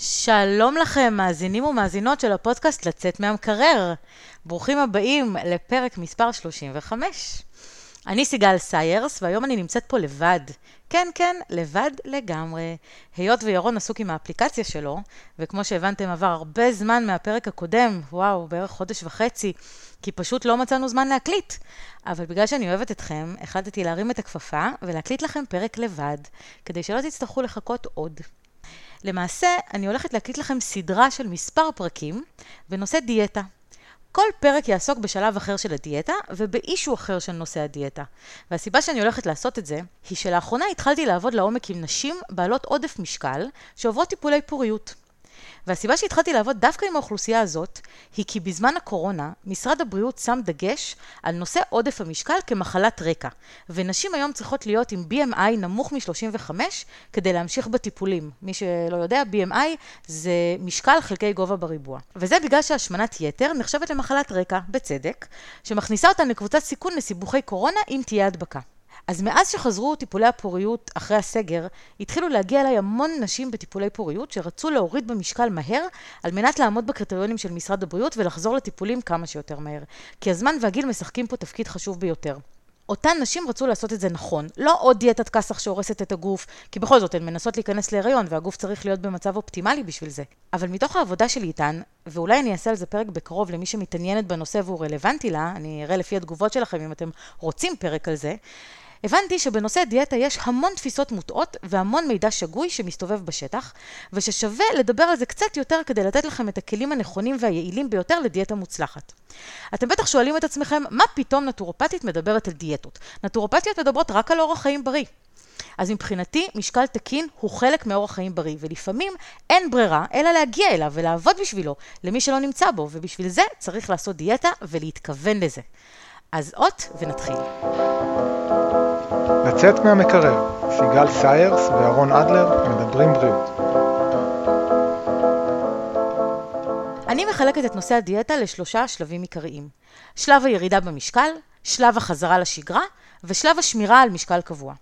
שלום לכם, מאזינים ומאזינות של הפודקאסט לצאת מהמקרר. ברוכים הבאים לפרק מספר 35. אני סיגל סיירס, והיום אני נמצאת פה לבד. כן, כן, לבד לגמרי. היות וירון עסוק עם האפליקציה שלו, וכמו שהבנתם עבר הרבה זמן מהפרק הקודם, וואו, בערך חודש וחצי, כי פשוט לא מצאנו זמן להקליט. אבל בגלל שאני אוהבת אתכם, החלטתי להרים את הכפפה ולהקליט לכם פרק לבד, כדי שלא תצטרכו לחכות עוד. למעשה, אני הולכת להקליט לכם סדרה של מספר פרקים בנושא דיאטה. כל פרק יעסוק בשלב אחר של הדיאטה ובאישו אחר של נושא הדיאטה. והסיבה שאני הולכת לעשות את זה, היא שלאחרונה התחלתי לעבוד לעומק עם נשים בעלות עודף משקל שעוברות טיפולי פוריות. והסיבה שהתחלתי לעבוד דווקא עם האוכלוסייה הזאת, היא כי בזמן הקורונה, משרד הבריאות שם דגש על נושא עודף המשקל כמחלת רקע, ונשים היום צריכות להיות עם BMI נמוך מ-35 כדי להמשיך בטיפולים. מי שלא יודע, BMI זה משקל חלקי גובה בריבוע. וזה בגלל שהשמנת יתר נחשבת למחלת רקע, בצדק, שמכניסה אותן לקבוצת סיכון לסיבוכי קורונה אם תהיה הדבקה. אז מאז שחזרו טיפולי הפוריות אחרי הסגר, התחילו להגיע אליי המון נשים בטיפולי פוריות שרצו להוריד במשקל מהר על מנת לעמוד בקריטריונים של משרד הבריאות ולחזור לטיפולים כמה שיותר מהר. כי הזמן והגיל משחקים פה תפקיד חשוב ביותר. אותן נשים רצו לעשות את זה נכון. לא עוד דיאטת כסח שהורסת את הגוף, כי בכל זאת הן מנסות להיכנס להיריון והגוף צריך להיות במצב אופטימלי בשביל זה. אבל מתוך העבודה שלי איתן, ואולי אני אעשה על זה פרק בקרוב למי שמתעניינת בנושא והוא רלוונטי לה, אני אראה לפי התגובות שלכם אם אתם רוצים פרק על זה, הבנתי שבנושא דיאטה יש המון תפיסות מוטעות והמון מידע שגוי שמסתובב בשטח, וששווה לדבר על זה קצת יותר כדי לתת לכם את הכלים הנכונים והיעילים ביותר לדיאטה מוצלחת. אתם בטח שואלים את עצמכם, מה פתאום נטורופטית מדברת על דיאטות? נטורופטיות מדברות רק על אורח חיים בריא. אז מבחינתי, משקל תקין הוא חלק מאורח חיים בריא, ולפעמים אין ברירה אלא להגיע אליו ולעבוד בשבילו, למי שלא נמצא בו, ובשביל זה צריך לעשות דיאטה ולהתכוון לזה. אז אות ונתחיל. לצאת מהמקרר, סיגל סיירס ואהרון אדלר מדברים בריאות. אני מחלקת את נושא הדיאטה לשלושה שלבים עיקריים. שלב הירידה במשקל, שלב החזרה לשגרה ושלב השמירה על משקל קבוע.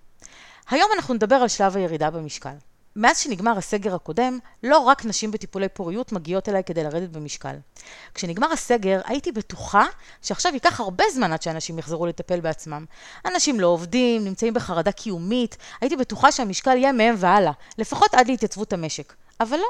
היום אנחנו נדבר על שלב הירידה במשקל. מאז שנגמר הסגר הקודם, לא רק נשים בטיפולי פוריות מגיעות אליי כדי לרדת במשקל. כשנגמר הסגר, הייתי בטוחה שעכשיו ייקח הרבה זמן עד שאנשים יחזרו לטפל בעצמם. אנשים לא עובדים, נמצאים בחרדה קיומית, הייתי בטוחה שהמשקל יהיה מהם והלאה, לפחות עד להתייצבות המשק. אבל לא.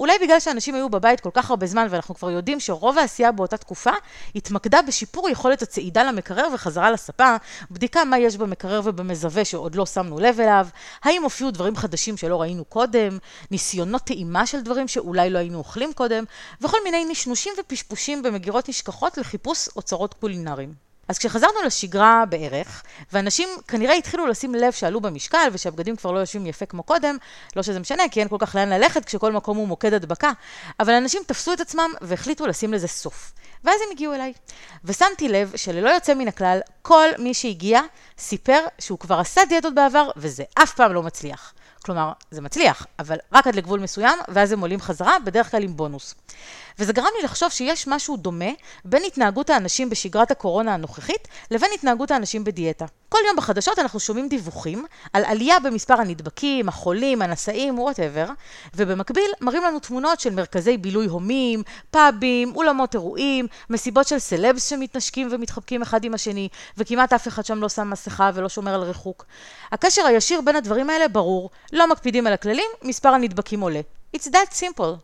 אולי בגלל שאנשים היו בבית כל כך הרבה זמן, ואנחנו כבר יודעים שרוב העשייה באותה תקופה התמקדה בשיפור יכולת הצעידה למקרר וחזרה לספה, בדיקה מה יש במקרר ובמזווה שעוד לא שמנו לב אליו, האם הופיעו דברים חדשים שלא ראינו קודם, ניסיונות טעימה של דברים שאולי לא היינו אוכלים קודם, וכל מיני נשנושים ופשפושים במגירות נשכחות לחיפוש אוצרות קולינריים. אז כשחזרנו לשגרה בערך, ואנשים כנראה התחילו לשים לב שעלו במשקל ושהבגדים כבר לא יושבים יפה כמו קודם, לא שזה משנה, כי אין כל כך לאן ללכת כשכל מקום הוא מוקד הדבקה, אבל אנשים תפסו את עצמם והחליטו לשים לזה סוף. ואז הם הגיעו אליי. ושמתי לב שללא יוצא מן הכלל, כל מי שהגיע סיפר שהוא כבר עשה דיאטות בעבר, וזה אף פעם לא מצליח. כלומר, זה מצליח, אבל רק עד לגבול מסוים, ואז הם עולים חזרה, בדרך כלל עם בונוס. וזה גרם לי לחשוב שיש משהו דומה בין התנהגות האנשים בשגרת הקורונה הנוכחית לבין התנהגות האנשים בדיאטה. כל יום בחדשות אנחנו שומעים דיווחים על עלייה במספר הנדבקים, החולים, הנשאים, whatever, ובמקביל מראים לנו תמונות של מרכזי בילוי הומים, פאבים, אולמות אירועים, מסיבות של סלבס שמתנשקים ומתחבקים אחד עם השני, וכמעט אף אחד שם לא שם מסכה ולא שומר על ריחוק. הקשר הישיר בין הדברים האלה ברור, לא מקפידים על הכללים, מספר הנדבקים עולה. It's that simple.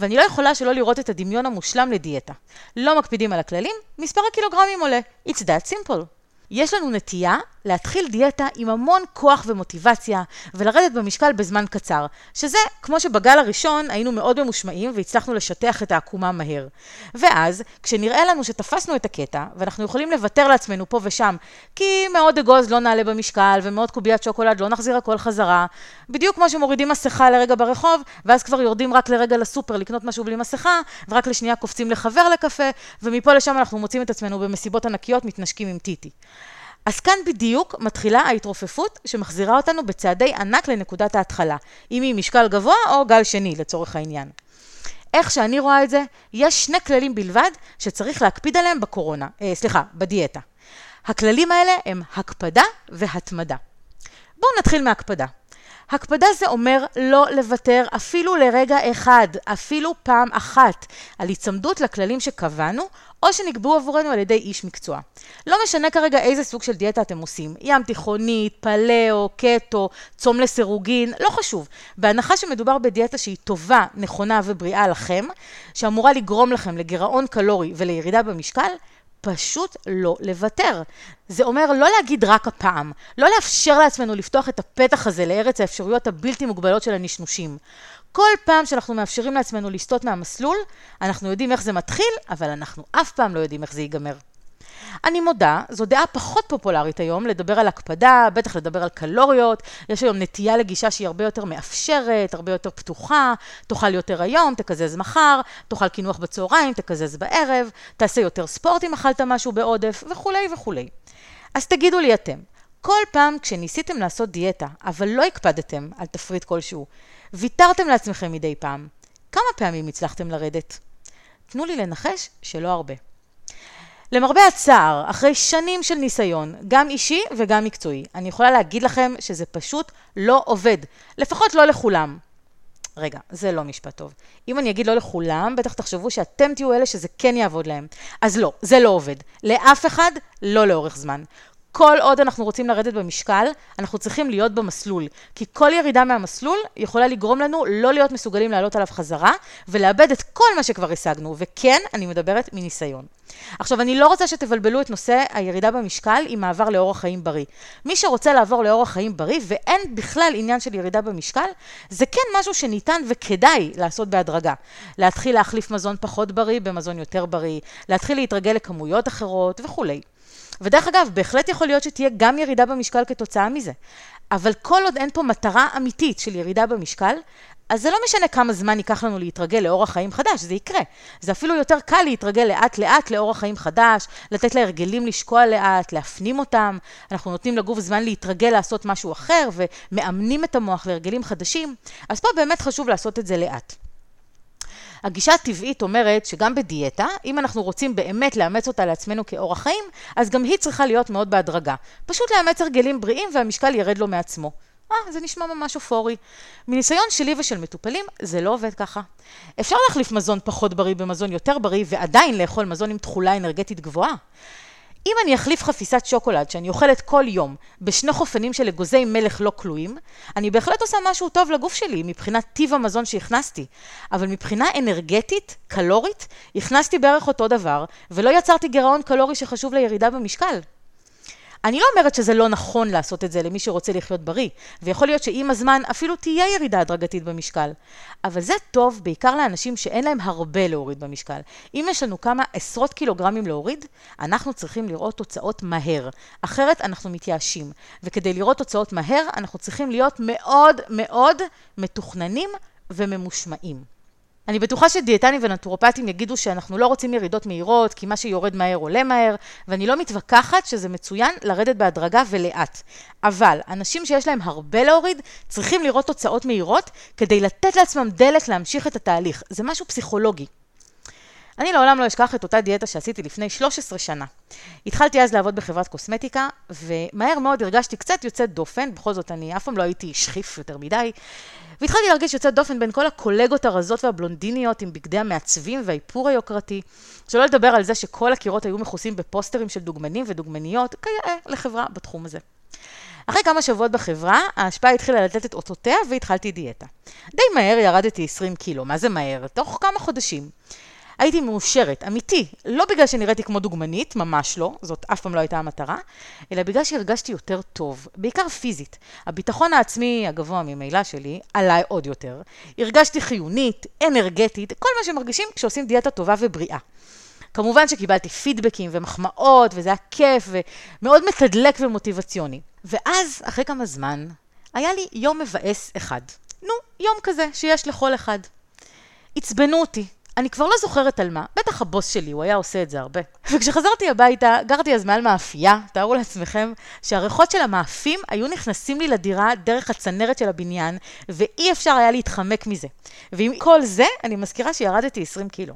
ואני לא יכולה שלא לראות את הדמיון המושלם לדיאטה. לא מקפידים על הכללים, מספר הקילוגרמים עולה. It's that simple. יש לנו נטייה להתחיל דיאטה עם המון כוח ומוטיבציה ולרדת במשקל בזמן קצר, שזה כמו שבגל הראשון היינו מאוד ממושמעים והצלחנו לשטח את העקומה מהר. ואז, כשנראה לנו שתפסנו את הקטע ואנחנו יכולים לוותר לעצמנו פה ושם, כי מאוד אגוז לא נעלה במשקל ומאוד קוביית שוקולד לא נחזיר הכל חזרה, בדיוק כמו שמורידים מסכה לרגע ברחוב ואז כבר יורדים רק לרגע לסופר לקנות משהו בלי מסכה ורק לשנייה קופצים לחבר לקפה ומפה לשם אנחנו מוצאים את עצמנו במסיבות ענקיות מתנשקים עם טיטי. אז כאן בדיוק מתחילה ההתרופפות שמחזירה אותנו בצעדי ענק לנקודת ההתחלה, אם היא משקל גבוה או גל שני לצורך העניין. איך שאני רואה את זה, יש שני כללים בלבד שצריך להקפיד עליהם בקורונה, אה, סליחה, בדיאטה. הכללים האלה הם הקפדה והתמדה. בואו נתחיל מהקפדה. הקפדה זה אומר לא לוותר אפילו לרגע אחד, אפילו פעם אחת, על היצמדות לכללים שקבענו, או שנקבעו עבורנו על ידי איש מקצוע. לא משנה כרגע איזה סוג של דיאטה אתם עושים, ים תיכונית, פלאו, קטו, צום לסירוגין, לא חשוב. בהנחה שמדובר בדיאטה שהיא טובה, נכונה ובריאה לכם, שאמורה לגרום לכם לגירעון קלורי ולירידה במשקל, פשוט לא לוותר. זה אומר לא להגיד רק הפעם, לא לאפשר לעצמנו לפתוח את הפתח הזה לארץ האפשרויות הבלתי מוגבלות של הנשנושים. כל פעם שאנחנו מאפשרים לעצמנו לסטות מהמסלול, אנחנו יודעים איך זה מתחיל, אבל אנחנו אף פעם לא יודעים איך זה ייגמר. אני מודה, זו דעה פחות פופולרית היום, לדבר על הקפדה, בטח לדבר על קלוריות, יש היום נטייה לגישה שהיא הרבה יותר מאפשרת, הרבה יותר פתוחה, תאכל יותר היום, תקזז מחר, תאכל קינוח בצהריים, תקזז בערב, תעשה יותר ספורט אם אכלת משהו בעודף, וכולי וכולי. אז תגידו לי אתם, כל פעם כשניסיתם לעשות דיאטה, אבל לא הקפדתם על תפריט כלשהו, ויתרתם לעצמכם מדי פעם, כמה פעמים הצלחתם לרדת? תנו לי לנחש שלא הרבה. למרבה הצער, אחרי שנים של ניסיון, גם אישי וגם מקצועי, אני יכולה להגיד לכם שזה פשוט לא עובד. לפחות לא לכולם. רגע, זה לא משפט טוב. אם אני אגיד לא לכולם, בטח תחשבו שאתם תהיו אלה שזה כן יעבוד להם. אז לא, זה לא עובד. לאף אחד, לא לאורך זמן. כל עוד אנחנו רוצים לרדת במשקל, אנחנו צריכים להיות במסלול. כי כל ירידה מהמסלול יכולה לגרום לנו לא להיות מסוגלים לעלות עליו חזרה, ולאבד את כל מה שכבר השגנו. וכן, אני מדברת מניסיון. עכשיו, אני לא רוצה שתבלבלו את נושא הירידה במשקל עם מעבר לאורח חיים בריא. מי שרוצה לעבור לאורח חיים בריא, ואין בכלל עניין של ירידה במשקל, זה כן משהו שניתן וכדאי לעשות בהדרגה. להתחיל להחליף מזון פחות בריא במזון יותר בריא, להתחיל להתרגל לכמויות אחרות וכולי. ודרך אגב, בהחלט יכול להיות שתהיה גם ירידה במשקל כתוצאה מזה. אבל כל עוד אין פה מטרה אמיתית של ירידה במשקל, אז זה לא משנה כמה זמן ייקח לנו להתרגל לאורח חיים חדש, זה יקרה. זה אפילו יותר קל להתרגל לאט לאט לאורח חיים חדש, לתת להרגלים לשקוע לאט, להפנים אותם. אנחנו נותנים לגוף זמן להתרגל לעשות משהו אחר, ומאמנים את המוח להרגלים חדשים. אז פה באמת חשוב לעשות את זה לאט. הגישה הטבעית אומרת שגם בדיאטה, אם אנחנו רוצים באמת לאמץ אותה לעצמנו כאורח חיים, אז גם היא צריכה להיות מאוד בהדרגה. פשוט לאמץ הרגלים בריאים והמשקל ירד לו מעצמו. אה, זה נשמע ממש אופורי. מניסיון שלי ושל מטופלים, זה לא עובד ככה. אפשר להחליף מזון פחות בריא במזון יותר בריא, ועדיין לאכול מזון עם תכולה אנרגטית גבוהה. אם אני אחליף חפיסת שוקולד שאני אוכלת כל יום בשני חופנים של אגוזי מלך לא כלואים, אני בהחלט עושה משהו טוב לגוף שלי מבחינת טיב המזון שהכנסתי. אבל מבחינה אנרגטית, קלורית, הכנסתי בערך אותו דבר, ולא יצרתי גירעון קלורי שחשוב לירידה במשקל. אני לא אומרת שזה לא נכון לעשות את זה למי שרוצה לחיות בריא, ויכול להיות שעם הזמן אפילו תהיה ירידה הדרגתית במשקל. אבל זה טוב בעיקר לאנשים שאין להם הרבה להוריד במשקל. אם יש לנו כמה עשרות קילוגרמים להוריד, אנחנו צריכים לראות תוצאות מהר. אחרת אנחנו מתייאשים. וכדי לראות תוצאות מהר, אנחנו צריכים להיות מאוד מאוד מתוכננים וממושמעים. אני בטוחה שדיאטנים ונטורופטים יגידו שאנחנו לא רוצים ירידות מהירות, כי מה שיורד מהר עולה מהר, ואני לא מתווכחת שזה מצוין לרדת בהדרגה ולאט. אבל אנשים שיש להם הרבה להוריד, צריכים לראות תוצאות מהירות כדי לתת לעצמם דלק להמשיך את התהליך. זה משהו פסיכולוגי. אני לעולם לא אשכח את אותה דיאטה שעשיתי לפני 13 שנה. התחלתי אז לעבוד בחברת קוסמטיקה, ומהר מאוד הרגשתי קצת יוצאת דופן, בכל זאת אני אף פעם לא הייתי שכיף יותר מדי, והתחלתי להרגיש יוצאת דופן בין כל הקולגות הרזות והבלונדיניות עם בגדי המעצבים והאיפור היוקרתי, שלא לדבר על זה שכל הקירות היו מכוסים בפוסטרים של דוגמנים ודוגמניות, כיאה לחברה בתחום הזה. אחרי כמה שבועות בחברה, ההשפעה התחילה לתת את אותותיה והתחלתי דיאטה. די מהר ירדתי 20 קילו, מה זה מהר? תוך כמה חודשים. הייתי מאושרת, אמיתי, לא בגלל שנראיתי כמו דוגמנית, ממש לא, זאת אף פעם לא הייתה המטרה, אלא בגלל שהרגשתי יותר טוב, בעיקר פיזית. הביטחון העצמי הגבוה ממילא שלי עלה עוד יותר. הרגשתי חיונית, אנרגטית, כל מה שמרגישים כשעושים דיאטה טובה ובריאה. כמובן שקיבלתי פידבקים ומחמאות, וזה היה כיף ומאוד מתדלק ומוטיבציוני. ואז, אחרי כמה זמן, היה לי יום מבאס אחד. נו, יום כזה שיש לכל אחד. עצבנו אותי, אני כבר לא זוכרת על מה, בטח הבוס שלי, הוא היה עושה את זה הרבה. וכשחזרתי הביתה, גרתי אז מעל מאפייה, תארו לעצמכם שהריחות של המאפים היו נכנסים לי לדירה דרך הצנרת של הבניין, ואי אפשר היה להתחמק מזה. ועם כל זה, אני מזכירה שירדתי 20 קילו.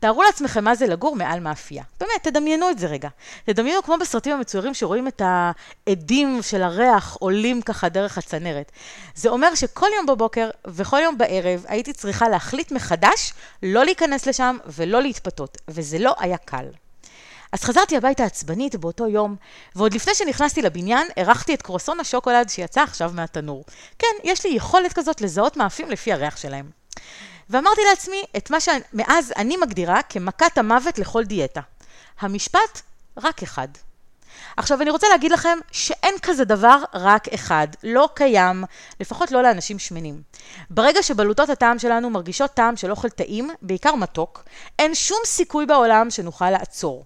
תארו לעצמכם מה זה לגור מעל מאפייה. באמת, תדמיינו את זה רגע. תדמיינו כמו בסרטים המצוירים שרואים את העדים של הריח עולים ככה דרך הצנרת. זה אומר שכל יום בבוקר וכל יום בערב הייתי צריכה להחליט מחדש לא להיכנס לשם ולא להתפתות, וזה לא היה קל. אז חזרתי הביתה עצבנית באותו יום, ועוד לפני שנכנסתי לבניין, הרחתי את קרוסון השוקולד שיצא עכשיו מהתנור. כן, יש לי יכולת כזאת לזהות מאפים לפי הריח שלהם. ואמרתי לעצמי את מה שמאז אני מגדירה כמכת המוות לכל דיאטה. המשפט, רק אחד. עכשיו, אני רוצה להגיד לכם שאין כזה דבר רק אחד, לא קיים, לפחות לא לאנשים שמנים. ברגע שבלוטות הטעם שלנו מרגישות טעם של אוכל טעים, בעיקר מתוק, אין שום סיכוי בעולם שנוכל לעצור.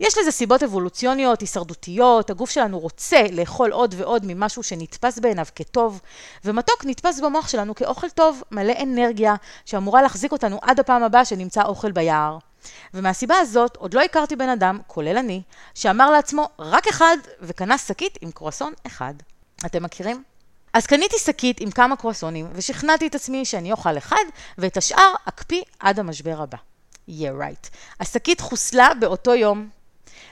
יש לזה סיבות אבולוציוניות, הישרדותיות, הגוף שלנו רוצה לאכול עוד ועוד ממשהו שנתפס בעיניו כטוב, ומתוק נתפס במוח שלנו כאוכל טוב, מלא אנרגיה, שאמורה להחזיק אותנו עד הפעם הבאה שנמצא אוכל ביער. ומהסיבה הזאת, עוד לא הכרתי בן אדם, כולל אני, שאמר לעצמו רק אחד, וקנה שקית עם קרואסון אחד. אתם מכירים? אז קניתי שקית עם כמה קרואסונים, ושכנעתי את עצמי שאני אוכל אחד, ואת השאר אקפיא עד המשבר הבא. Yeah, right. השקית חוסלה באותו יום.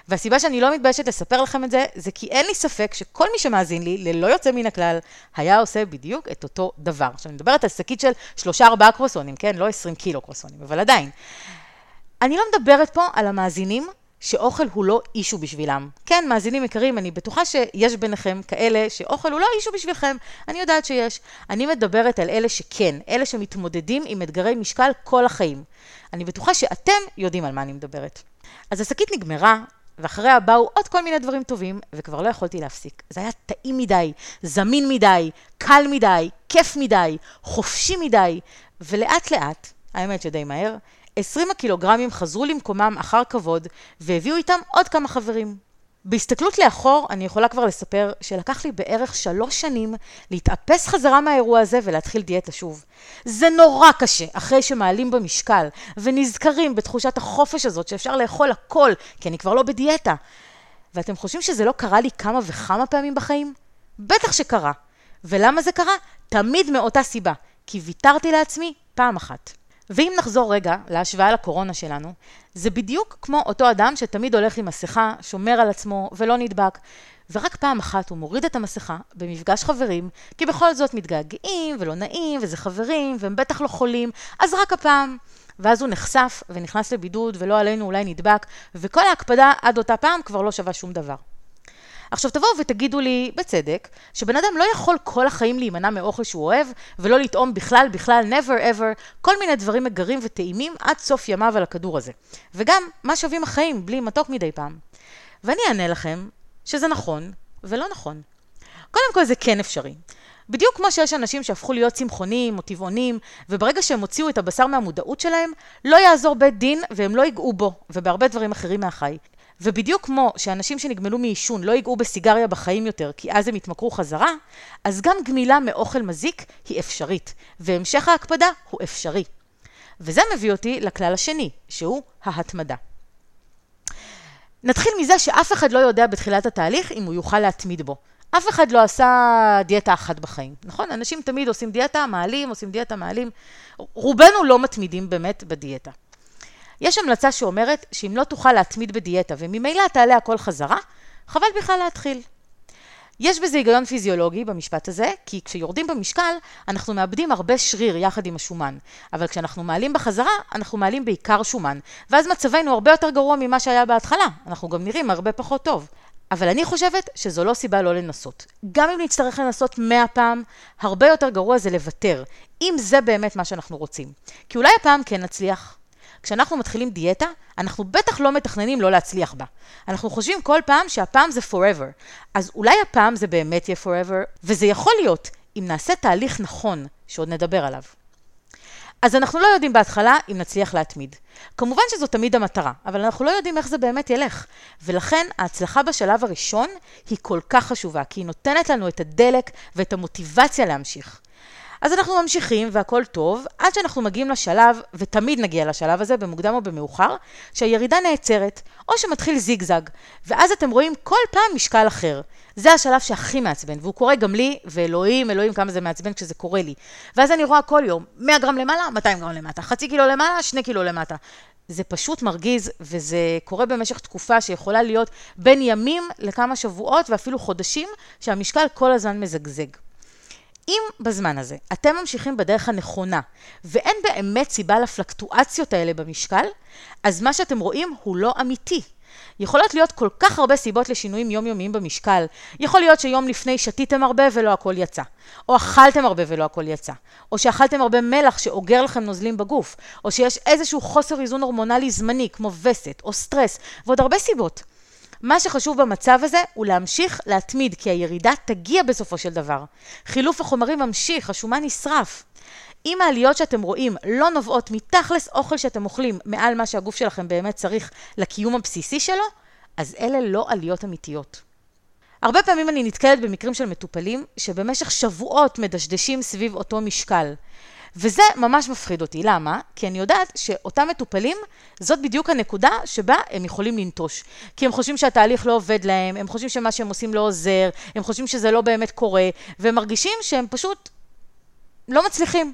והסיבה שאני לא מתביישת לספר לכם את זה, זה כי אין לי ספק שכל מי שמאזין לי, ללא יוצא מן הכלל, היה עושה בדיוק את אותו דבר. עכשיו, אני מדברת על שקית של שלושה ארבעה קרוסונים, כן? לא עשרים קילו קרוסונים, אבל עדיין. אני לא מדברת פה על המאזינים שאוכל הוא לא אישו בשבילם. כן, מאזינים יקרים, אני בטוחה שיש ביניכם כאלה שאוכל הוא לא אישו בשבילכם, אני יודעת שיש. אני מדברת על אלה שכן, אלה שמתמודדים עם אתגרי משקל כל החיים. אני בטוחה שאתם יודעים על מה אני מדברת. אז השקית נגמרה, ואחריה באו עוד כל מיני דברים טובים, וכבר לא יכולתי להפסיק. זה היה טעים מדי, זמין מדי, קל מדי, כיף מדי, חופשי מדי, ולאט לאט, האמת שדי מהר, 20 הקילוגרמים חזרו למקומם אחר כבוד, והביאו איתם עוד כמה חברים. בהסתכלות לאחור, אני יכולה כבר לספר שלקח לי בערך שלוש שנים להתאפס חזרה מהאירוע הזה ולהתחיל דיאטה שוב. זה נורא קשה אחרי שמעלים במשקל ונזכרים בתחושת החופש הזאת שאפשר לאכול הכל, כי אני כבר לא בדיאטה. ואתם חושבים שזה לא קרה לי כמה וכמה פעמים בחיים? בטח שקרה. ולמה זה קרה? תמיד מאותה סיבה. כי ויתרתי לעצמי פעם אחת. ואם נחזור רגע להשוואה לקורונה שלנו, זה בדיוק כמו אותו אדם שתמיד הולך עם מסכה, שומר על עצמו ולא נדבק, ורק פעם אחת הוא מוריד את המסכה במפגש חברים, כי בכל זאת מתגעגעים ולא נעים וזה חברים והם בטח לא חולים, אז רק הפעם. ואז הוא נחשף ונכנס לבידוד ולא עלינו אולי נדבק, וכל ההקפדה עד אותה פעם כבר לא שווה שום דבר. עכשיו תבואו ותגידו לי, בצדק, שבן אדם לא יכול כל החיים להימנע מאוכל שהוא אוהב, ולא לטעום בכלל, בכלל, never ever, כל מיני דברים מגרים וטעימים עד סוף ימיו על הכדור הזה. וגם, מה שווים החיים בלי מתוק מדי פעם? ואני אענה לכם שזה נכון ולא נכון. קודם כל זה כן אפשרי. בדיוק כמו שיש אנשים שהפכו להיות צמחונים או טבעונים, וברגע שהם הוציאו את הבשר מהמודעות שלהם, לא יעזור בית דין והם לא ייגעו בו, ובהרבה דברים אחרים מהחי. ובדיוק כמו שאנשים שנגמלו מעישון לא ייגעו בסיגריה בחיים יותר, כי אז הם יתמכרו חזרה, אז גם גמילה מאוכל מזיק היא אפשרית, והמשך ההקפדה הוא אפשרי. וזה מביא אותי לכלל השני, שהוא ההתמדה. נתחיל מזה שאף אחד לא יודע בתחילת התהליך אם הוא יוכל להתמיד בו. אף אחד לא עשה דיאטה אחת בחיים, נכון? אנשים תמיד עושים דיאטה, מעלים, עושים דיאטה, מעלים. רובנו לא מתמידים באמת בדיאטה. יש המלצה שאומרת שאם לא תוכל להתמיד בדיאטה וממילא תעלה הכל חזרה, חבל בכלל להתחיל. יש בזה היגיון פיזיולוגי במשפט הזה, כי כשיורדים במשקל, אנחנו מאבדים הרבה שריר יחד עם השומן. אבל כשאנחנו מעלים בחזרה, אנחנו מעלים בעיקר שומן. ואז מצבנו הרבה יותר גרוע ממה שהיה בהתחלה. אנחנו גם נראים הרבה פחות טוב. אבל אני חושבת שזו לא סיבה לא לנסות. גם אם נצטרך לנסות מאה פעם, הרבה יותר גרוע זה לוותר, אם זה באמת מה שאנחנו רוצים. כי אולי הפעם כן נצליח, כשאנחנו מתחילים דיאטה, אנחנו בטח לא מתכננים לא להצליח בה. אנחנו חושבים כל פעם שהפעם זה forever. אז אולי הפעם זה באמת יהיה forever, וזה יכול להיות אם נעשה תהליך נכון, שעוד נדבר עליו. אז אנחנו לא יודעים בהתחלה אם נצליח להתמיד. כמובן שזו תמיד המטרה, אבל אנחנו לא יודעים איך זה באמת ילך. ולכן ההצלחה בשלב הראשון היא כל כך חשובה, כי היא נותנת לנו את הדלק ואת המוטיבציה להמשיך. אז אנחנו ממשיכים והכל טוב, עד שאנחנו מגיעים לשלב, ותמיד נגיע לשלב הזה, במוקדם או במאוחר, שהירידה נעצרת, או שמתחיל זיגזג, ואז אתם רואים כל פעם משקל אחר. זה השלב שהכי מעצבן, והוא קורה גם לי, ואלוהים, אלוהים כמה זה מעצבן כשזה קורה לי. ואז אני רואה כל יום, 100 גרם למעלה, 200 גרם למטה, חצי קילו למעלה, 2 קילו למטה. זה פשוט מרגיז, וזה קורה במשך תקופה שיכולה להיות בין ימים לכמה שבועות ואפילו חודשים, שהמשקל כל הזמן מזגזג. אם בזמן הזה אתם ממשיכים בדרך הנכונה ואין באמת סיבה לפלקטואציות האלה במשקל, אז מה שאתם רואים הוא לא אמיתי. יכולות להיות כל כך הרבה סיבות לשינויים יומיומיים במשקל. יכול להיות שיום לפני שתיתם הרבה ולא הכל יצא. או אכלתם הרבה ולא הכל יצא. או שאכלתם הרבה מלח שאוגר לכם נוזלים בגוף. או שיש איזשהו חוסר איזון הורמונלי זמני, כמו וסת, או סטרס, ועוד הרבה סיבות. מה שחשוב במצב הזה הוא להמשיך להתמיד, כי הירידה תגיע בסופו של דבר. חילוף החומרים ממשיך, השומן נשרף. אם העליות שאתם רואים לא נובעות מתכלס אוכל שאתם אוכלים מעל מה שהגוף שלכם באמת צריך לקיום הבסיסי שלו, אז אלה לא עליות אמיתיות. הרבה פעמים אני נתקלת במקרים של מטופלים שבמשך שבועות מדשדשים סביב אותו משקל. וזה ממש מפחיד אותי. למה? כי אני יודעת שאותם מטופלים, זאת בדיוק הנקודה שבה הם יכולים לנטוש. כי הם חושבים שהתהליך לא עובד להם, הם חושבים שמה שהם עושים לא עוזר, הם חושבים שזה לא באמת קורה, והם מרגישים שהם פשוט לא מצליחים.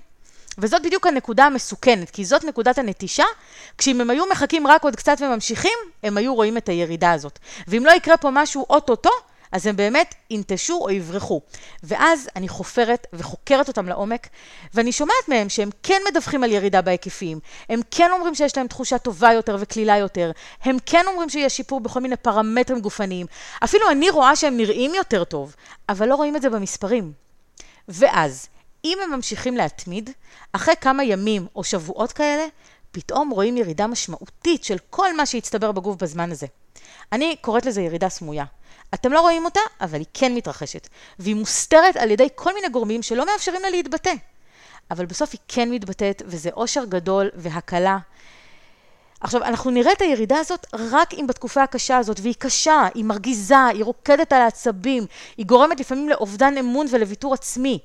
וזאת בדיוק הנקודה המסוכנת, כי זאת נקודת הנטישה, כשאם הם היו מחכים רק עוד קצת וממשיכים, הם היו רואים את הירידה הזאת. ואם לא יקרה פה משהו אוטוטו, אז הם באמת ינטשו או יברחו. ואז אני חופרת וחוקרת אותם לעומק, ואני שומעת מהם שהם כן מדווחים על ירידה בהיקפים, הם כן אומרים שיש להם תחושה טובה יותר וקלילה יותר, הם כן אומרים שיש שיפור בכל מיני פרמטרים גופניים. אפילו אני רואה שהם נראים יותר טוב, אבל לא רואים את זה במספרים. ואז, אם הם ממשיכים להתמיד, אחרי כמה ימים או שבועות כאלה, פתאום רואים ירידה משמעותית של כל מה שהצטבר בגוף בזמן הזה. אני קוראת לזה ירידה סמויה. אתם לא רואים אותה, אבל היא כן מתרחשת. והיא מוסתרת על ידי כל מיני גורמים שלא מאפשרים לה להתבטא. אבל בסוף היא כן מתבטאת, וזה אושר גדול והקלה. עכשיו, אנחנו נראה את הירידה הזאת רק אם בתקופה הקשה הזאת, והיא קשה, היא מרגיזה, היא רוקדת על העצבים, היא גורמת לפעמים לאובדן אמון ולוויתור עצמי.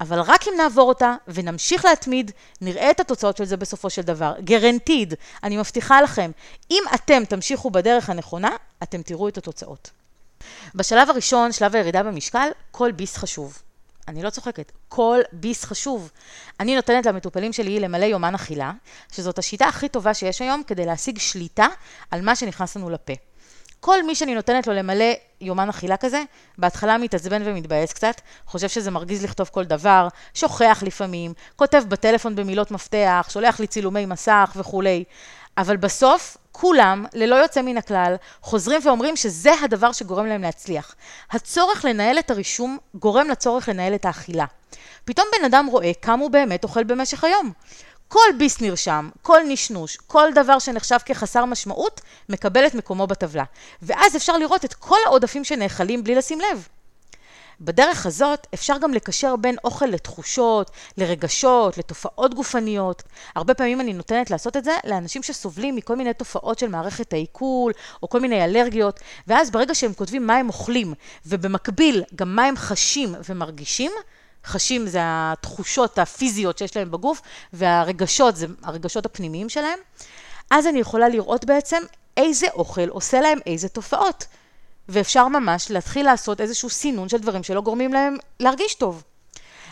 אבל רק אם נעבור אותה ונמשיך להתמיד, נראה את התוצאות של זה בסופו של דבר. גרנטיד, אני מבטיחה לכם, אם אתם תמשיכו בדרך הנכונה, אתם תראו את התוצאות. בשלב הראשון, שלב הירידה במשקל, כל ביס חשוב. אני לא צוחקת, כל ביס חשוב. אני נותנת למטופלים שלי למלא יומן אכילה, שזאת השיטה הכי טובה שיש היום כדי להשיג שליטה על מה שנכנס לנו לפה. כל מי שאני נותנת לו למלא יומן אכילה כזה, בהתחלה מתעצבן ומתבאס קצת, חושב שזה מרגיז לכתוב כל דבר, שוכח לפעמים, כותב בטלפון במילות מפתח, שולח לי צילומי מסך וכולי. אבל בסוף, כולם, ללא יוצא מן הכלל, חוזרים ואומרים שזה הדבר שגורם להם להצליח. הצורך לנהל את הרישום גורם לצורך לנהל את האכילה. פתאום בן אדם רואה כמה הוא באמת אוכל במשך היום. כל ביס נרשם, כל נשנוש, כל דבר שנחשב כחסר משמעות, מקבל את מקומו בטבלה. ואז אפשר לראות את כל העודפים שנאכלים בלי לשים לב. בדרך הזאת אפשר גם לקשר בין אוכל לתחושות, לרגשות, לתופעות גופניות. הרבה פעמים אני נותנת לעשות את זה לאנשים שסובלים מכל מיני תופעות של מערכת העיכול, או כל מיני אלרגיות, ואז ברגע שהם כותבים מה הם אוכלים, ובמקביל גם מה הם חשים ומרגישים, חשים זה התחושות הפיזיות שיש להם בגוף, והרגשות זה הרגשות הפנימיים שלהם, אז אני יכולה לראות בעצם איזה אוכל עושה להם איזה תופעות. ואפשר ממש להתחיל לעשות איזשהו סינון של דברים שלא גורמים להם להרגיש טוב.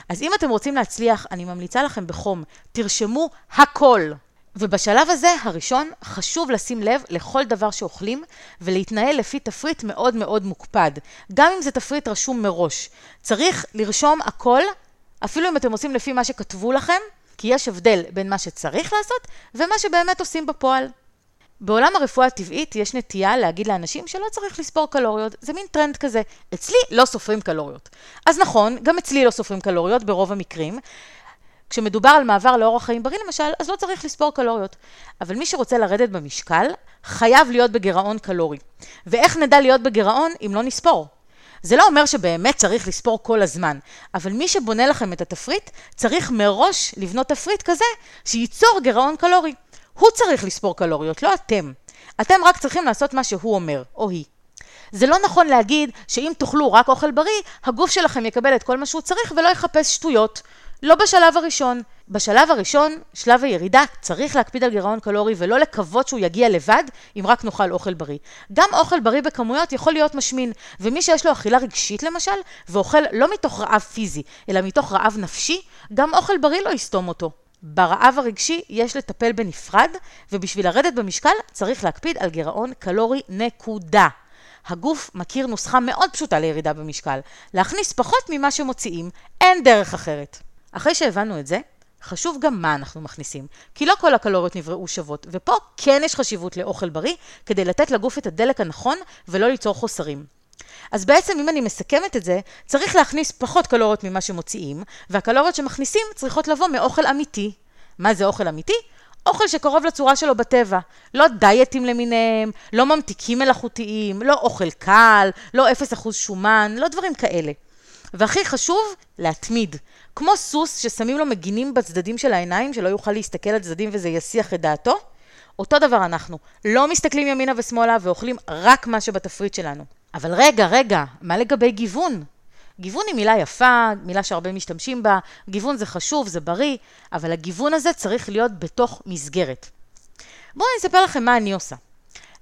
אז אם אתם רוצים להצליח, אני ממליצה לכם בחום, תרשמו הכל. ובשלב הזה, הראשון, חשוב לשים לב לכל דבר שאוכלים ולהתנהל לפי תפריט מאוד מאוד מוקפד, גם אם זה תפריט רשום מראש. צריך לרשום הכל, אפילו אם אתם עושים לפי מה שכתבו לכם, כי יש הבדל בין מה שצריך לעשות ומה שבאמת עושים בפועל. בעולם הרפואה הטבעית יש נטייה להגיד לאנשים שלא צריך לספור קלוריות, זה מין טרנד כזה. אצלי לא סופרים קלוריות. אז נכון, גם אצלי לא סופרים קלוריות ברוב המקרים. כשמדובר על מעבר לאורח חיים בריא למשל, אז לא צריך לספור קלוריות. אבל מי שרוצה לרדת במשקל, חייב להיות בגירעון קלורי. ואיך נדע להיות בגירעון אם לא נספור? זה לא אומר שבאמת צריך לספור כל הזמן, אבל מי שבונה לכם את התפריט, צריך מראש לבנות תפריט כזה שייצור גירעון קלורי. הוא צריך לספור קלוריות, לא אתם. אתם רק צריכים לעשות מה שהוא אומר, או היא. זה לא נכון להגיד שאם תאכלו רק אוכל בריא, הגוף שלכם יקבל את כל מה שהוא צריך ולא יחפש שטויות. לא בשלב הראשון. בשלב הראשון, שלב הירידה, צריך להקפיד על גירעון קלורי ולא לקוות שהוא יגיע לבד אם רק נאכל אוכל בריא. גם אוכל בריא בכמויות יכול להיות משמין, ומי שיש לו אכילה רגשית למשל, ואוכל לא מתוך רעב פיזי, אלא מתוך רעב נפשי, גם אוכל בריא לא יסתום אותו. ברעב הרגשי יש לטפל בנפרד, ובשביל לרדת במשקל צריך להקפיד על גירעון קלורי נקודה. הגוף מכיר נוסחה מאוד פשוטה לירידה במשקל, להכניס פחות ממה שמוציאים, אין דרך אחרת. אחרי שהבנו את זה, חשוב גם מה אנחנו מכניסים, כי לא כל הקלוריות נבראו שוות, ופה כן יש חשיבות לאוכל בריא, כדי לתת לגוף את הדלק הנכון ולא ליצור חוסרים. אז בעצם אם אני מסכמת את זה, צריך להכניס פחות קלוריות ממה שמוציאים, והקלוריות שמכניסים צריכות לבוא מאוכל אמיתי. מה זה אוכל אמיתי? אוכל שקרוב לצורה שלו בטבע. לא דיאטים למיניהם, לא ממתיקים מלאכותיים, לא אוכל קל, לא 0% שומן, לא דברים כאלה. והכי חשוב, להתמיד. כמו סוס ששמים לו מגינים בצדדים של העיניים, שלא יוכל להסתכל על צדדים וזה יסיח את דעתו, אותו דבר אנחנו. לא מסתכלים ימינה ושמאלה ואוכלים רק מה שבתפריט שלנו. אבל רגע, רגע, מה לגבי גיוון? גיוון היא מילה יפה, מילה שהרבה משתמשים בה, גיוון זה חשוב, זה בריא, אבל הגיוון הזה צריך להיות בתוך מסגרת. בואו אני אספר לכם מה אני עושה.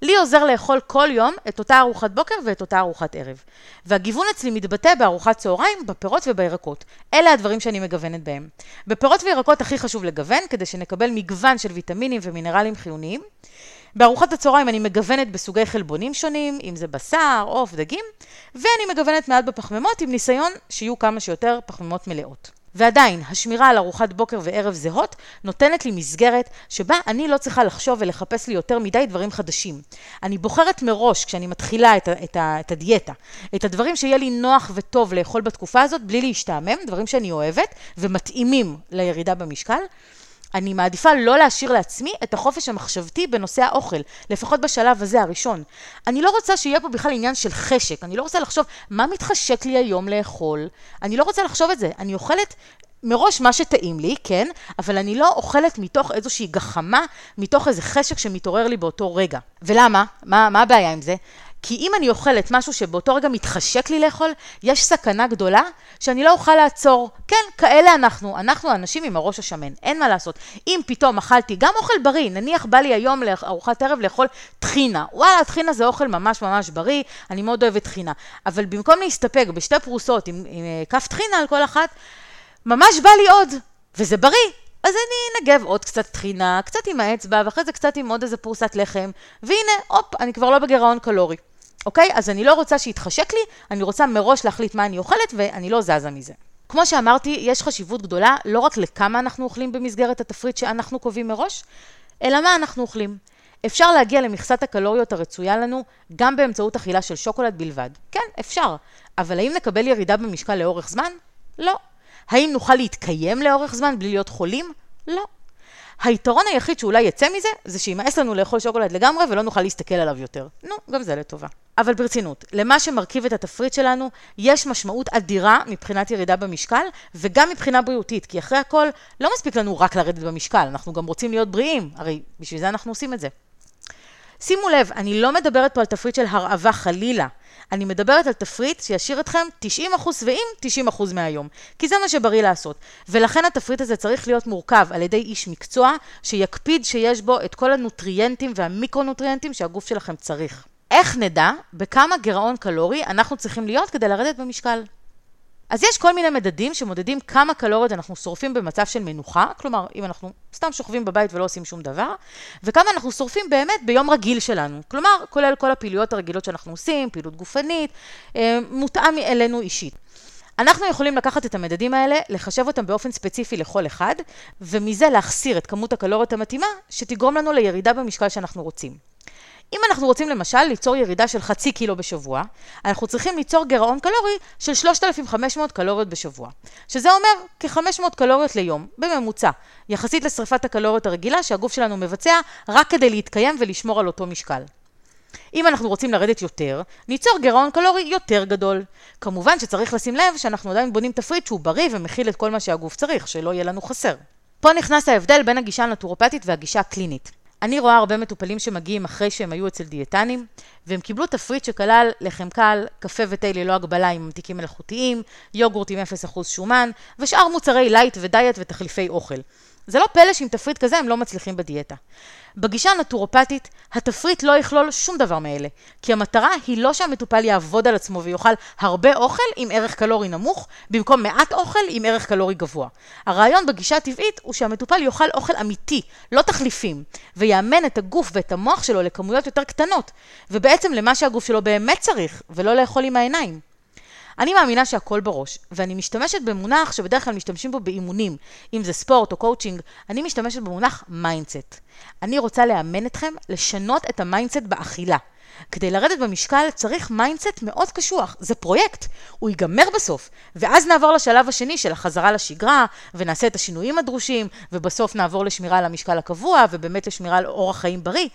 לי עוזר לאכול כל יום את אותה ארוחת בוקר ואת אותה ארוחת ערב. והגיוון אצלי מתבטא בארוחת צהריים, בפירות ובירקות. אלה הדברים שאני מגוונת בהם. בפירות וירקות הכי חשוב לגוון, כדי שנקבל מגוון של ויטמינים ומינרלים חיוניים. בארוחת הצהריים אני מגוונת בסוגי חלבונים שונים, אם זה בשר, עוף, דגים, ואני מגוונת מעט בפחמימות עם ניסיון שיהיו כמה שיותר פחמימות מלאות. ועדיין, השמירה על ארוחת בוקר וערב זהות נותנת לי מסגרת שבה אני לא צריכה לחשוב ולחפש לי יותר מדי דברים חדשים. אני בוחרת מראש, כשאני מתחילה את, את, את הדיאטה, את הדברים שיהיה לי נוח וטוב לאכול בתקופה הזאת בלי להשתעמם, דברים שאני אוהבת ומתאימים לירידה במשקל. אני מעדיפה לא להשאיר לעצמי את החופש המחשבתי בנושא האוכל, לפחות בשלב הזה הראשון. אני לא רוצה שיהיה פה בכלל עניין של חשק, אני לא רוצה לחשוב מה מתחשק לי היום לאכול, אני לא רוצה לחשוב את זה, אני אוכלת מראש מה שטעים לי, כן, אבל אני לא אוכלת מתוך איזושהי גחמה, מתוך איזה חשק שמתעורר לי באותו רגע. ולמה? מה, מה הבעיה עם זה? כי אם אני אוכלת משהו שבאותו רגע מתחשק לי לאכול, יש סכנה גדולה שאני לא אוכל לעצור. כן, כאלה אנחנו, אנחנו אנשים עם הראש השמן, אין מה לעשות. אם פתאום אכלתי גם אוכל בריא, נניח בא לי היום לארוחת ערב לאכול טחינה, וואלה, טחינה זה אוכל ממש ממש בריא, אני מאוד אוהבת טחינה. אבל במקום להסתפק בשתי פרוסות עם, עם אה, כף טחינה על כל אחת, ממש בא לי עוד, וזה בריא. אז אני אנגב עוד קצת טחינה, קצת עם האצבע, ואחרי זה קצת עם עוד איזה פרוסת לחם, והנה, הופ, אני כבר לא בגירעון קלורי. אוקיי? אז אני לא רוצה שיתחשק לי, אני רוצה מראש להחליט מה אני אוכלת ואני לא זזה מזה. כמו שאמרתי, יש חשיבות גדולה לא רק לכמה אנחנו אוכלים במסגרת התפריט שאנחנו קובעים מראש, אלא מה אנחנו אוכלים. אפשר להגיע למכסת הקלוריות הרצויה לנו גם באמצעות אכילה של שוקולד בלבד. כן, אפשר. אבל האם נקבל ירידה במשקל לאורך זמן? לא. האם נוכל להתקיים לאורך זמן בלי להיות חולים? לא. היתרון היחיד שאולי יצא מזה, זה שימאס לנו לאכול שוקולד לגמרי ולא נוכל להסתכל עליו יותר. נו, גם זה לטובה. אבל ברצינות, למה שמרכיב את התפריט שלנו, יש משמעות אדירה מבחינת ירידה במשקל, וגם מבחינה בריאותית, כי אחרי הכל, לא מספיק לנו רק לרדת במשקל, אנחנו גם רוצים להיות בריאים, הרי בשביל זה אנחנו עושים את זה. שימו לב, אני לא מדברת פה על תפריט של הרעבה חלילה. אני מדברת על תפריט שישאיר אתכם 90% שבעים, 90% מהיום. כי זה מה שבריא לעשות. ולכן התפריט הזה צריך להיות מורכב על ידי איש מקצוע, שיקפיד שיש בו את כל הנוטריאנטים והמיקרונוטריאנטים שהגוף שלכם צריך. איך נדע בכמה גירעון קלורי אנחנו צריכים להיות כדי לרדת במשקל? אז יש כל מיני מדדים שמודדים כמה קלוריות אנחנו שורפים במצב של מנוחה, כלומר, אם אנחנו סתם שוכבים בבית ולא עושים שום דבר, וכמה אנחנו שורפים באמת ביום רגיל שלנו, כלומר, כולל כל הפעילויות הרגילות שאנחנו עושים, פעילות גופנית, אה, מותאם אלינו אישית. אנחנו יכולים לקחת את המדדים האלה, לחשב אותם באופן ספציפי לכל אחד, ומזה להחסיר את כמות הקלוריות המתאימה, שתגרום לנו לירידה במשקל שאנחנו רוצים. אם אנחנו רוצים למשל ליצור ירידה של חצי קילו בשבוע, אנחנו צריכים ליצור גירעון קלורי של 3,500 קלוריות בשבוע, שזה אומר כ-500 קלוריות ליום, בממוצע, יחסית לשרפת הקלוריות הרגילה שהגוף שלנו מבצע רק כדי להתקיים ולשמור על אותו משקל. אם אנחנו רוצים לרדת יותר, ניצור גירעון קלורי יותר גדול. כמובן שצריך לשים לב שאנחנו עדיין בונים תפריט שהוא בריא ומכיל את כל מה שהגוף צריך, שלא יהיה לנו חסר. פה נכנס ההבדל בין הגישה הנטורופטית והגישה הקלינית. אני רואה הרבה מטופלים שמגיעים אחרי שהם היו אצל דיאטנים, והם קיבלו תפריט שכלל לחם קל, קפה ותה ללא הגבלה עם ממתיקים מלאכותיים, יוגורט עם 0% שומן, ושאר מוצרי לייט ודיאט ותחליפי אוכל. זה לא פלא שעם תפריט כזה הם לא מצליחים בדיאטה. בגישה הנטורופטית, התפריט לא יכלול שום דבר מאלה, כי המטרה היא לא שהמטופל יעבוד על עצמו ויאכל הרבה אוכל עם ערך קלורי נמוך, במקום מעט אוכל עם ערך קלורי גבוה. הרעיון בגישה הטבעית הוא שהמטופל יאכל אוכל אמיתי, לא תחליפים, ויאמן את הגוף ואת המוח שלו לכמויות יותר קטנות, ובעצם למה שהגוף שלו באמת צריך, ולא לאכול עם העיניים. אני מאמינה שהכל בראש, ואני משתמשת במונח שבדרך כלל משתמשים בו באימונים, אם זה ספורט או קואוצ'ינג, אני משתמשת במונח mindset. אני רוצה לאמן אתכם לשנות את ה mindset באכילה. כדי לרדת במשקל צריך mindset מאוד קשוח, זה פרויקט, הוא ייגמר בסוף, ואז נעבור לשלב השני של החזרה לשגרה, ונעשה את השינויים הדרושים, ובסוף נעבור לשמירה על המשקל הקבוע, ובאמת לשמירה על אורח חיים בריא,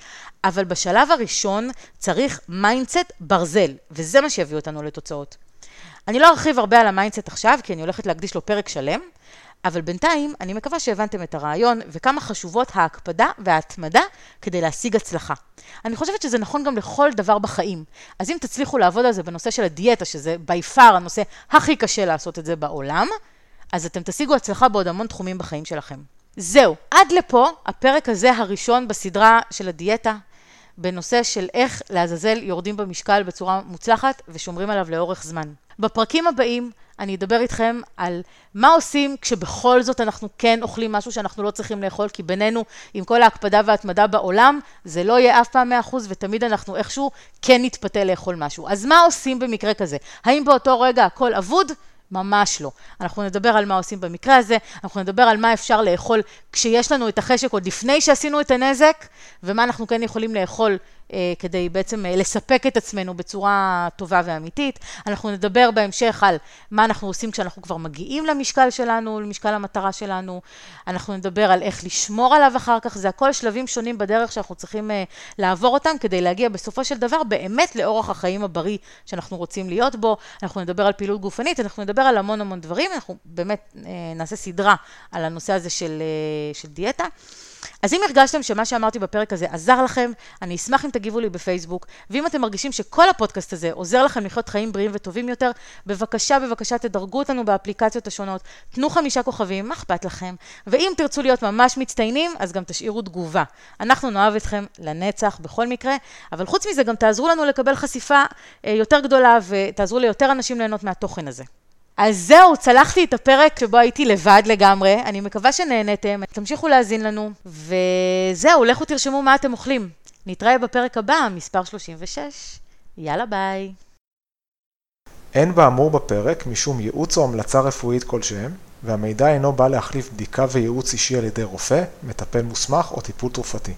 אבל בשלב הראשון צריך mindset ברזל, וזה מה שיביא אותנו לתוצאות. אני לא ארחיב הרבה על ה mindset עכשיו, כי אני הולכת להקדיש לו פרק שלם, אבל בינתיים אני מקווה שהבנתם את הרעיון וכמה חשובות ההקפדה וההתמדה כדי להשיג הצלחה. אני חושבת שזה נכון גם לכל דבר בחיים. אז אם תצליחו לעבוד על זה בנושא של הדיאטה, שזה by far הנושא הכי קשה לעשות את זה בעולם, אז אתם תשיגו הצלחה בעוד המון תחומים בחיים שלכם. זהו, עד לפה הפרק הזה הראשון בסדרה של הדיאטה. בנושא של איך לעזאזל יורדים במשקל בצורה מוצלחת ושומרים עליו לאורך זמן. בפרקים הבאים אני אדבר איתכם על מה עושים כשבכל זאת אנחנו כן אוכלים משהו שאנחנו לא צריכים לאכול, כי בינינו, עם כל ההקפדה וההתמדה בעולם, זה לא יהיה אף פעם 100% ותמיד אנחנו איכשהו כן נתפתה לאכול משהו. אז מה עושים במקרה כזה? האם באותו רגע הכל אבוד? ממש לא. אנחנו נדבר על מה עושים במקרה הזה, אנחנו נדבר על מה אפשר לאכול כשיש לנו את החשק עוד לפני שעשינו את הנזק, ומה אנחנו כן יכולים לאכול כדי בעצם אה, לספק את עצמנו בצורה טובה ואמיתית. אנחנו נדבר בהמשך על מה אנחנו עושים כשאנחנו כבר מגיעים למשקל שלנו, למשקל המטרה שלנו. אנחנו נדבר על איך לשמור עליו אחר כך, זה הכל שלבים שונים בדרך שאנחנו צריכים אה, לעבור אותם כדי להגיע בסופו של דבר באמת לאורח החיים הבריא שאנחנו רוצים להיות בו. אנחנו נדבר על פעילות גופנית, אנחנו נדבר על המון המון דברים, אנחנו באמת נעשה סדרה על הנושא הזה של, של דיאטה. אז אם הרגשתם שמה שאמרתי בפרק הזה עזר לכם, אני אשמח אם תגיבו לי בפייסבוק, ואם אתם מרגישים שכל הפודקאסט הזה עוזר לכם לחיות חיים בריאים וטובים יותר, בבקשה, בבקשה תדרגו אותנו באפליקציות השונות, תנו חמישה כוכבים, מה אכפת לכם? ואם תרצו להיות ממש מצטיינים, אז גם תשאירו תגובה. אנחנו נאהב אתכם לנצח בכל מקרה, אבל חוץ מזה גם תעזרו לנו לקבל חשיפה אה, יותר גדולה ותעזרו ליותר אנשים ליהנות מהתוכן הזה. אז זהו, צלחתי את הפרק שבו הייתי לבד לגמרי, אני מקווה שנהנתם, תמשיכו להאזין לנו, וזהו, לכו תרשמו מה אתם אוכלים. נתראה בפרק הבא, מספר 36. יאללה ביי. אין באמור בפרק משום ייעוץ או המלצה רפואית כלשהם, והמידע אינו בא להחליף בדיקה וייעוץ אישי על ידי רופא, מטפל מוסמך או טיפול תרופתי.